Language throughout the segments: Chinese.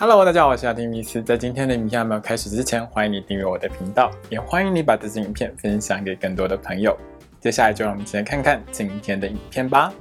Hello，大家好，我是阿丁米斯。在今天的影片还没有开始之前，欢迎你订阅我的频道，也欢迎你把这支影片分享给更多的朋友。接下来就让我们一起来看看今天的影片吧。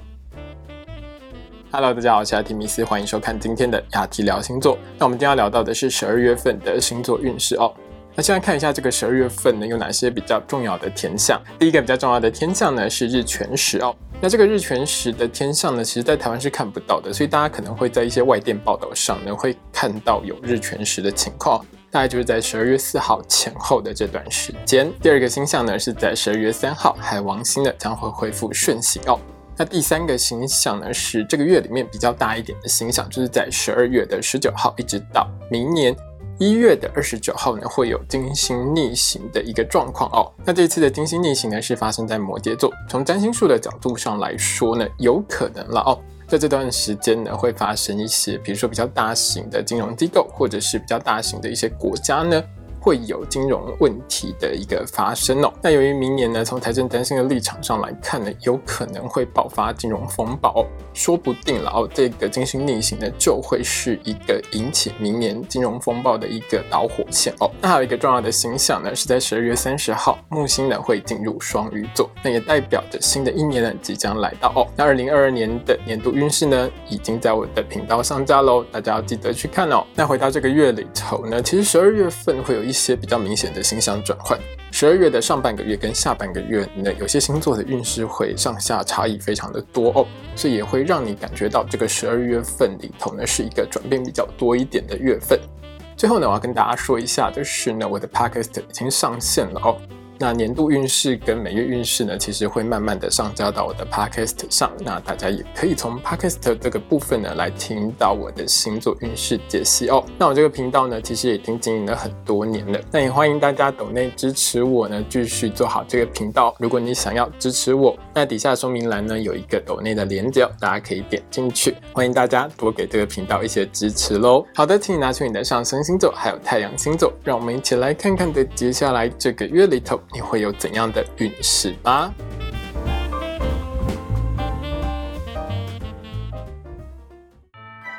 Hello，大家好，我是阿提米斯，欢迎收看今天的雅提聊星座。那我们今天要聊到的是十二月份的星座运势哦。那先来看一下这个十二月份呢，有哪些比较重要的天象？第一个比较重要的天象呢是日全食哦。那这个日全食的天象呢，其实在台湾是看不到的，所以大家可能会在一些外电报道上呢，会看到有日全食的情况，大概就是在十二月四号前后的这段时间。第二个星象呢，是在十二月三号，海王星呢将会恢复顺行哦。那第三个星象呢，是这个月里面比较大一点的星象，就是在十二月的十九号，一直到明年。一月的二十九号呢，会有金星逆行的一个状况哦。那这次的金星逆行呢，是发生在摩羯座。从占星术的角度上来说呢，有可能了哦，在这段时间呢，会发生一些，比如说比较大型的金融机构，或者是比较大型的一些国家呢。会有金融问题的一个发生哦。那由于明年呢，从财政担心的立场上来看呢，有可能会爆发金融风暴，说不定了哦。这个金星逆行呢，就会是一个引起明年金融风暴的一个导火线哦。那还有一个重要的星象呢，是在十二月三十号，木星呢会进入双鱼座，那也代表着新的一年呢即将来到哦。那二零二二年的年度运势呢，已经在我的频道上架喽，大家要记得去看哦。那回到这个月里头呢，其实十二月份会有一。一些比较明显的星象转换，十二月的上半个月跟下半个月呢，有些星座的运势会上下差异非常的多哦，所以也会让你感觉到这个十二月份里头呢是一个转变比较多一点的月份。最后呢，我要跟大家说一下就是呢，我的 podcast 已经上线了哦。那年度运势跟每月运势呢，其实会慢慢的上交到我的 podcast 上。那大家也可以从 podcast 这个部分呢，来听到我的星座运势解析哦。那我这个频道呢，其实已经经营了很多年了。那也欢迎大家抖内支持我呢，继续做好这个频道。如果你想要支持我，那底下说明栏呢有一个抖内的连接，大家可以点进去。欢迎大家多给这个频道一些支持喽。好的，请你拿出你的上升星座还有太阳星座，让我们一起来看看的接下来这个月里头。你会有怎样的运势吧？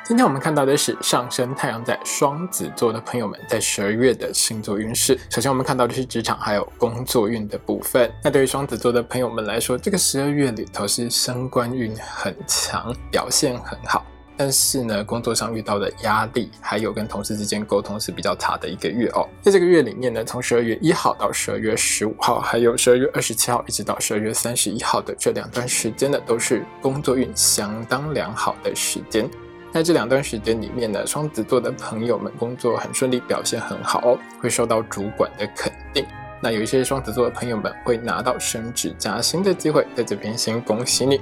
今天我们看到的是上升太阳在双子座的朋友们在十二月的星座运势。首先，我们看到的是职场还有工作运的部分。那对于双子座的朋友们来说，这个十二月里头是升官运很强，表现很好。但是呢，工作上遇到的压力，还有跟同事之间沟通是比较差的一个月哦。在这个月里面呢，从十二月一号到十二月十五号，还有十二月二十七号，一直到十二月三十一号的这两段时间呢，都是工作运相当良好的时间。在这两段时间里面呢，双子座的朋友们工作很顺利，表现很好哦，会受到主管的肯定。那有一些双子座的朋友们会拿到升职加薪的机会，在这边先恭喜你。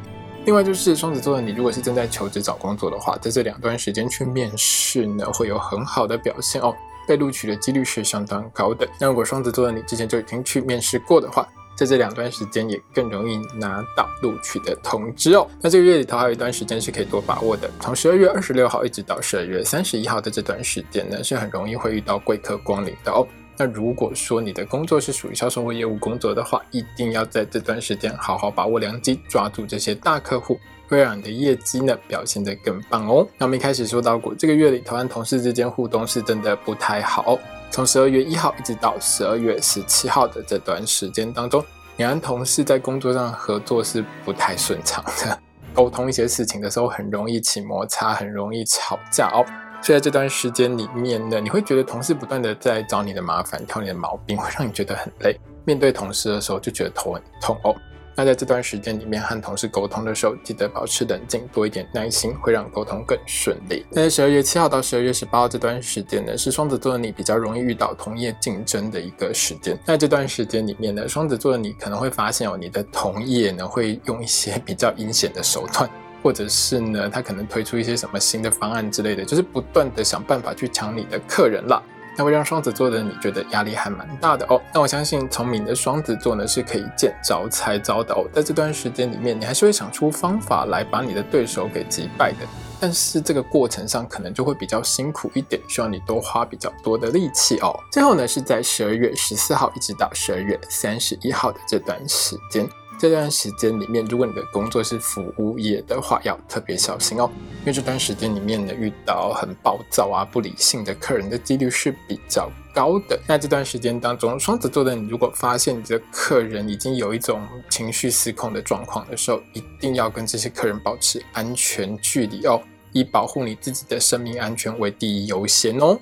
另外就是双子座的你，如果是正在求职找工作的话，在这两段时间去面试呢，会有很好的表现哦，被录取的几率是相当高的。那如果双子座的你之前就已经去面试过的话，在这两段时间也更容易拿到录取的通知哦。那这个月里头还有一段时间是可以多把握的，从十二月二十六号一直到十二月三十一号的这段时间呢，是很容易会遇到贵客光临的哦。那如果说你的工作是属于销售或业务工作的话，一定要在这段时间好好把握良机，抓住这些大客户，会让你的业绩呢表现得更棒哦。那我们一开始说到过，这个月里头和同事之间互动是真的不太好。从十二月一号一直到十二月十七号的这段时间当中，你和同事在工作上合作是不太顺畅的，沟通一些事情的时候很容易起摩擦，很容易吵架哦。在这段时间里面呢，你会觉得同事不断的在找你的麻烦、挑你的毛病，会让你觉得很累。面对同事的时候，就觉得头很痛哦。那在这段时间里面和同事沟通的时候，记得保持冷静，多一点耐心，会让沟通更顺利。那在十二月七号到十二月十八号这段时间呢，是双子座的你比较容易遇到同业竞争的一个时间。在这段时间里面呢，双子座的你可能会发现哦，你的同业呢会用一些比较阴险的手段。或者是呢，他可能推出一些什么新的方案之类的，就是不断的想办法去抢你的客人啦。那会让双子座的你觉得压力还蛮大的哦。那我相信聪明的双子座呢是可以见招拆招的哦。在这段时间里面，你还是会想出方法来把你的对手给击败的，但是这个过程上可能就会比较辛苦一点，需要你多花比较多的力气哦。最后呢，是在十二月十四号一直到十二月三十一号的这段时间。这段时间里面，如果你的工作是服务业的话，要特别小心哦，因为这段时间里面呢，遇到很暴躁啊、不理性的客人的几率是比较高的。那这段时间当中，双子座的你如果发现你的客人已经有一种情绪失控的状况的时候，一定要跟这些客人保持安全距离哦，以保护你自己的生命安全为第一优先哦。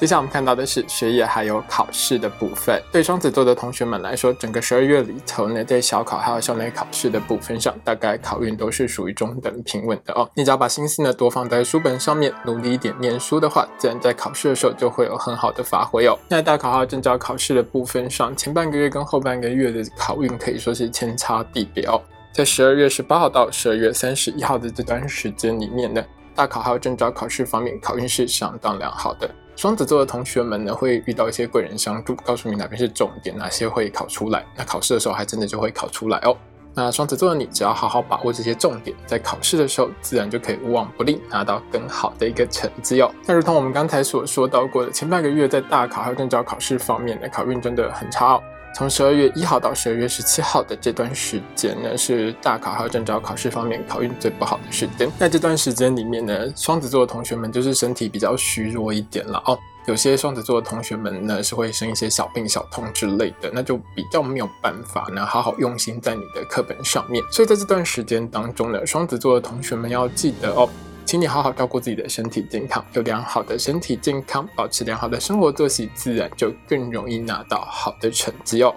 接下来我们看到的是学业还有考试的部分。对双子座的同学们来说，整个十二月里头呢，在小考还有校内考试的部分上，大概考运都是属于中等平稳的哦。你只要把心思呢多放在书本上面，努力一点念书的话，自然在考试的时候就会有很好的发挥哦。那大考号证照考试的部分上，前半个月跟后半个月的考运可以说是天差地别哦。在十二月十八号到十二月三十一号的这段时间里面呢，大考还有证照考试方面，考运是相当良好的。双子座的同学们呢，会遇到一些贵人相助，告诉你哪边是重点，哪些会考出来。那考试的时候还真的就会考出来哦。那双子座的你，只要好好把握这些重点，在考试的时候，自然就可以无往不利，拿到更好的一个成绩哦。那如同我们刚才所说到过的，前半个月在大考还有证照考试方面的考运真的很差哦。从十二月一号到十二月十七号的这段时间呢，是大考还有证照考试方面考运最不好的时间。在这段时间里面呢，双子座的同学们就是身体比较虚弱一点了哦。有些双子座的同学们呢，是会生一些小病小痛之类的，那就比较没有办法呢，好好用心在你的课本上面。所以在这段时间当中呢，双子座的同学们要记得哦。请你好好照顾自己的身体健康，有良好的身体健康，保持良好的生活作息，自然就更容易拿到好的成绩哦。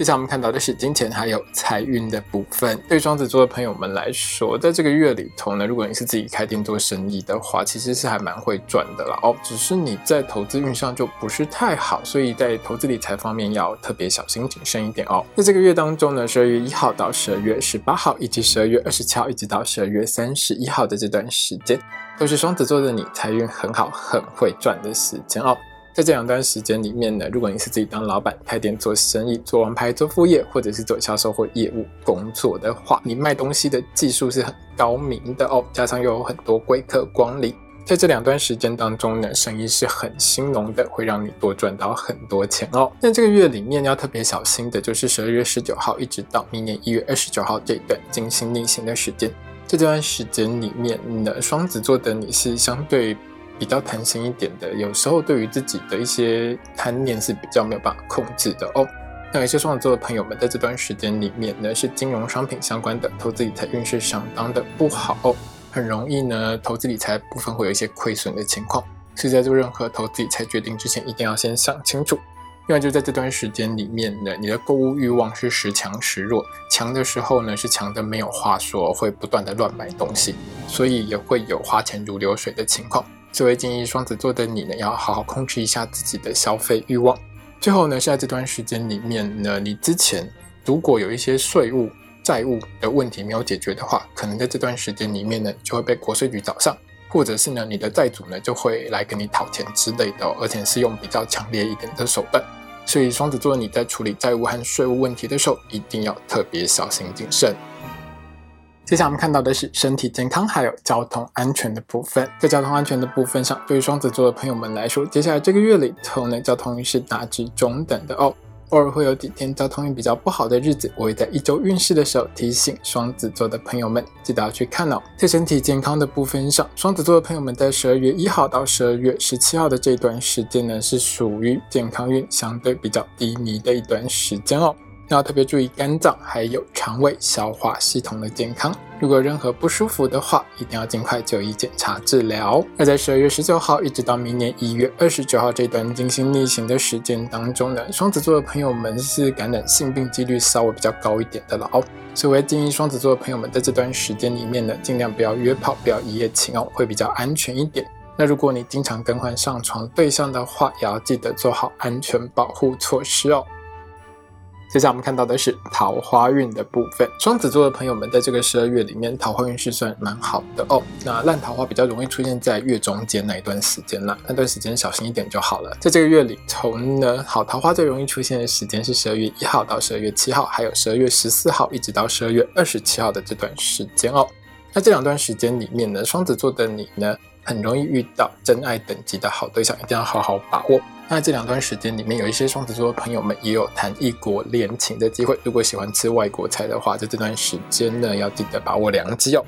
接下来我们看到的是金钱还有财运的部分。对双子座的朋友们来说，在这个月里头呢，如果你是自己开店做生意的话，其实是还蛮会赚的啦哦。只是你在投资运上就不是太好，所以在投资理财方面要特别小心谨慎一点哦。在这个月当中呢，十二月一号到十二月十八号，以及十二月二十七号一直到十二月三十一号的这段时间，都是双子座的你财运很好、很会赚的时间哦。在这两段时间里面呢，如果你是自己当老板、开店做生意、做王牌、做副业，或者是做销售或业务工作的话，你卖东西的技术是很高明的哦，加上又有很多贵客光临，在这两段时间当中呢，生意是很兴隆的，会让你多赚到很多钱哦。那这个月里面要特别小心的就是十二月十九号一直到明年一月二十九号这段金星逆行的时间，这段时间里面呢，双子座的你是相对。比较贪心一点的，有时候对于自己的一些贪念是比较没有办法控制的哦。那有些双子座的朋友们在这段时间里面呢，是金融商品相关的投资理财运势相当的不好，很容易呢投资理财部分会有一些亏损的情况。所以在做任何投资理财决定之前，一定要先想清楚。另外就在这段时间里面呢，你的购物欲望是时强时弱，强的时候呢是强的没有话说，会不断的乱买东西，所以也会有花钱如流水的情况。作为建议双子座的你呢，要好好控制一下自己的消费欲望。最后呢，是在这段时间里面呢，你之前如果有一些税务债务的问题没有解决的话，可能在这段时间里面呢，就会被国税局找上，或者是呢，你的债主呢就会来跟你讨钱之类的，而且是用比较强烈一点的手段。所以双子座你在处理债务和税务问题的时候，一定要特别小心谨慎。接下来我们看到的是身体健康还有交通安全的部分。在交通安全的部分上，对于双子座的朋友们来说，接下来这个月里头呢，交通运是大致中等的哦。偶尔会有几天交通运比较不好的日子，我会在一周运势的时候提醒双子座的朋友们，记得要去看哦。在身体健康的部分上，双子座的朋友们在十二月一号到十二月十七号的这段时间呢，是属于健康运相对比较低迷的一段时间哦。要特别注意肝脏还有肠胃消化系统的健康。如果任何不舒服的话，一定要尽快就医检查治疗。那在十二月十九号一直到明年一月二十九号这段进行逆行的时间当中呢，双子座的朋友们是感染性病几率稍微比较高一点的了哦。所以我建议双子座的朋友们在这段时间里面呢，尽量不要约炮，不要一夜情哦，会比较安全一点。那如果你经常更换上床对象的话，也要记得做好安全保护措施哦。接下来我们看到的是桃花运的部分。双子座的朋友们，在这个十二月里面，桃花运是算蛮好的哦。那烂桃花比较容易出现在月中间那一段时间啦，那段时间小心一点就好了。在这个月里头呢，好桃花最容易出现的时间是十二月一号到十二月七号，还有十二月十四号一直到十二月二十七号的这段时间哦。那这两段时间里面呢，双子座的你呢，很容易遇到真爱等级的好对象，一定要好好把握。那这两段时间里面，有一些双子座的朋友们也有谈异国恋情的机会。如果喜欢吃外国菜的话，在这段时间呢，要记得把握良机哦。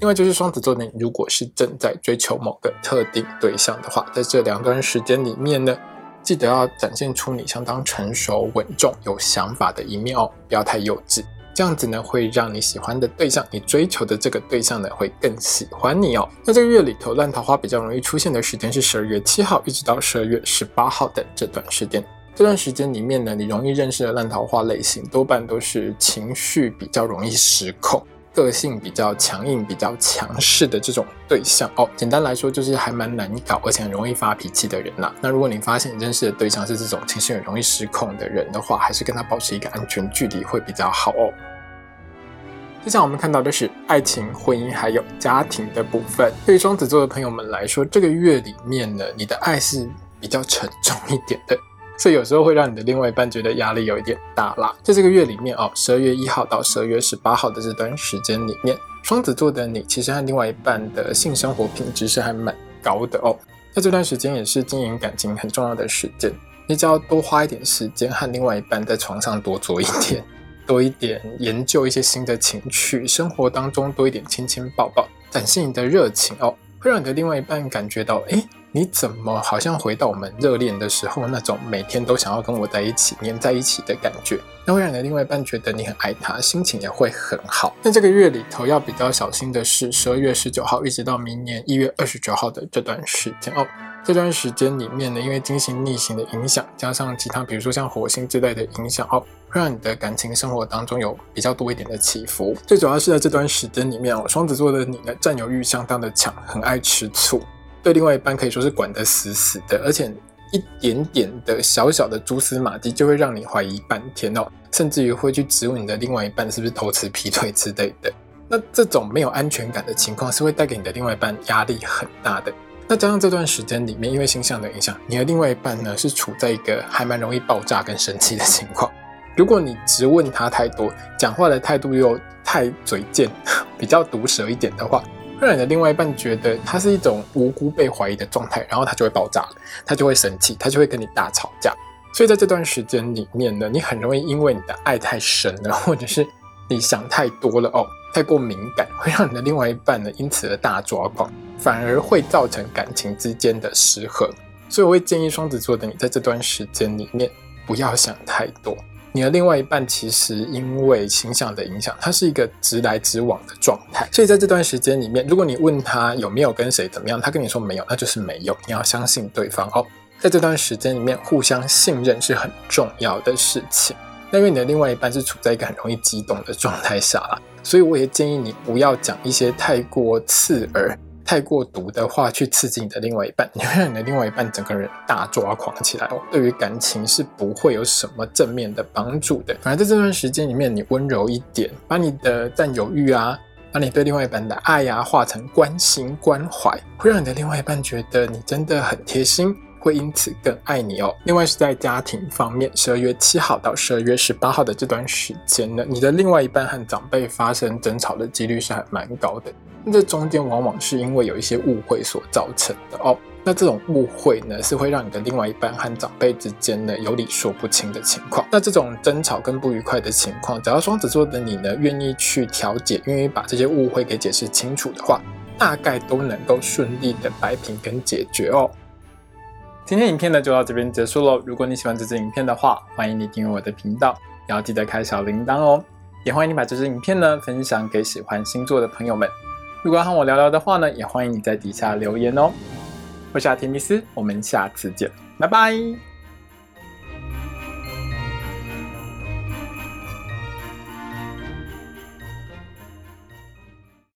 另外就是双子座呢，如果是正在追求某个特定对象的话，在这两段时间里面呢，记得要展现出你相当成熟、稳重、有想法的一面哦，不要太幼稚。这样子呢，会让你喜欢的对象，你追求的这个对象呢，会更喜欢你哦。那这个月里头，烂桃花比较容易出现的时间是十二月七号一直到十二月十八号的这段时间。这段时间里面呢，你容易认识的烂桃花类型，多半都是情绪比较容易失控。个性比较强硬、比较强势的这种对象哦，简单来说就是还蛮难搞，而且很容易发脾气的人呐。那如果你发现你认识的对象是这种情绪很容易失控的人的话，还是跟他保持一个安全距离会比较好哦。接下来我们看到的是爱情、婚姻还有家庭的部分。对于双子座的朋友们来说，这个月里面呢，你的爱是比较沉重一点的。所以有时候会让你的另外一半觉得压力有一点大啦。在这个月里面哦，十二月一号到十二月十八号的这段时间里面，双子座的你其实和另外一半的性生活品质是还蛮高的哦。在这段时间也是经营感情很重要的时间，你只要多花一点时间和另外一半在床上多做一点，多一点研究一些新的情趣，生活当中多一点亲亲抱抱，展现你的热情哦，会让你的另外一半感觉到哎。你怎么好像回到我们热恋的时候那种每天都想要跟我在一起黏在一起的感觉？那会让你的另外一半觉得你很爱他，心情也会很好。那这个月里头要比较小心的是十二月十九号一直到明年一月二十九号的这段时间哦。这段时间里面呢，因为金星逆行的影响，加上其他比如说像火星之类的影响哦，会让你的感情生活当中有比较多一点的起伏。最主要是在这段时间里面哦，双子座的你呢，占有欲相当的强，很爱吃醋。对另外一半可以说是管得死死的，而且一点点的小小的蛛丝马迹就会让你怀疑半天哦，甚至于会去质问你的另外一半是不是偷吃劈腿之类的。那这种没有安全感的情况是会带给你的另外一半压力很大的。那加上这段时间里面，因为星象的影响，你的另外一半呢是处在一个还蛮容易爆炸跟生气的情况。如果你质问他太多，讲话的态度又太嘴贱，比较毒舌一点的话。会让你的另外一半觉得他是一种无辜被怀疑的状态，然后他就会爆炸，他就会生气，他就会跟你大吵架。所以在这段时间里面呢，你很容易因为你的爱太深了，或者是你想太多了哦，太过敏感，会让你的另外一半呢因此而大抓狂，反而会造成感情之间的失衡。所以我会建议双子座的你在这段时间里面不要想太多。你的另外一半其实因为形象的影响，他是一个直来直往的状态，所以在这段时间里面，如果你问他有没有跟谁怎么样，他跟你说没有，那就是没有。你要相信对方哦，在这段时间里面，互相信任是很重要的事情。那因为你的另外一半是处在一个很容易激动的状态下啦，所以我也建议你不要讲一些太过刺耳。太过毒的话去刺激你的另外一半，你会让你的另外一半整个人大抓狂起来哦。对于感情是不会有什么正面的帮助的。反而在这段时间里面，你温柔一点，把你的占有欲啊，把你对另外一半的爱啊，化成关心关怀，会让你的另外一半觉得你真的很贴心，会因此更爱你哦。另外是在家庭方面，十二月七号到十二月十八号的这段时间呢，你的另外一半和长辈发生争吵的几率是还蛮高的。那这中间往往是因为有一些误会所造成的哦。那这种误会呢，是会让你的另外一半和长辈之间呢有理说不清的情况。那这种争吵跟不愉快的情况，只要双子座的你呢愿意去调解，愿意把这些误会给解释清楚的话，大概都能够顺利的摆平跟解决哦。今天影片呢就到这边结束喽。如果你喜欢这支影片的话，欢迎你订阅我的频道，也要记得开小铃铛哦。也欢迎你把这支影片呢分享给喜欢星座的朋友们。如果要和我聊聊的话呢，也欢迎你在底下留言哦。我是阿提米斯，我们下次见，拜拜。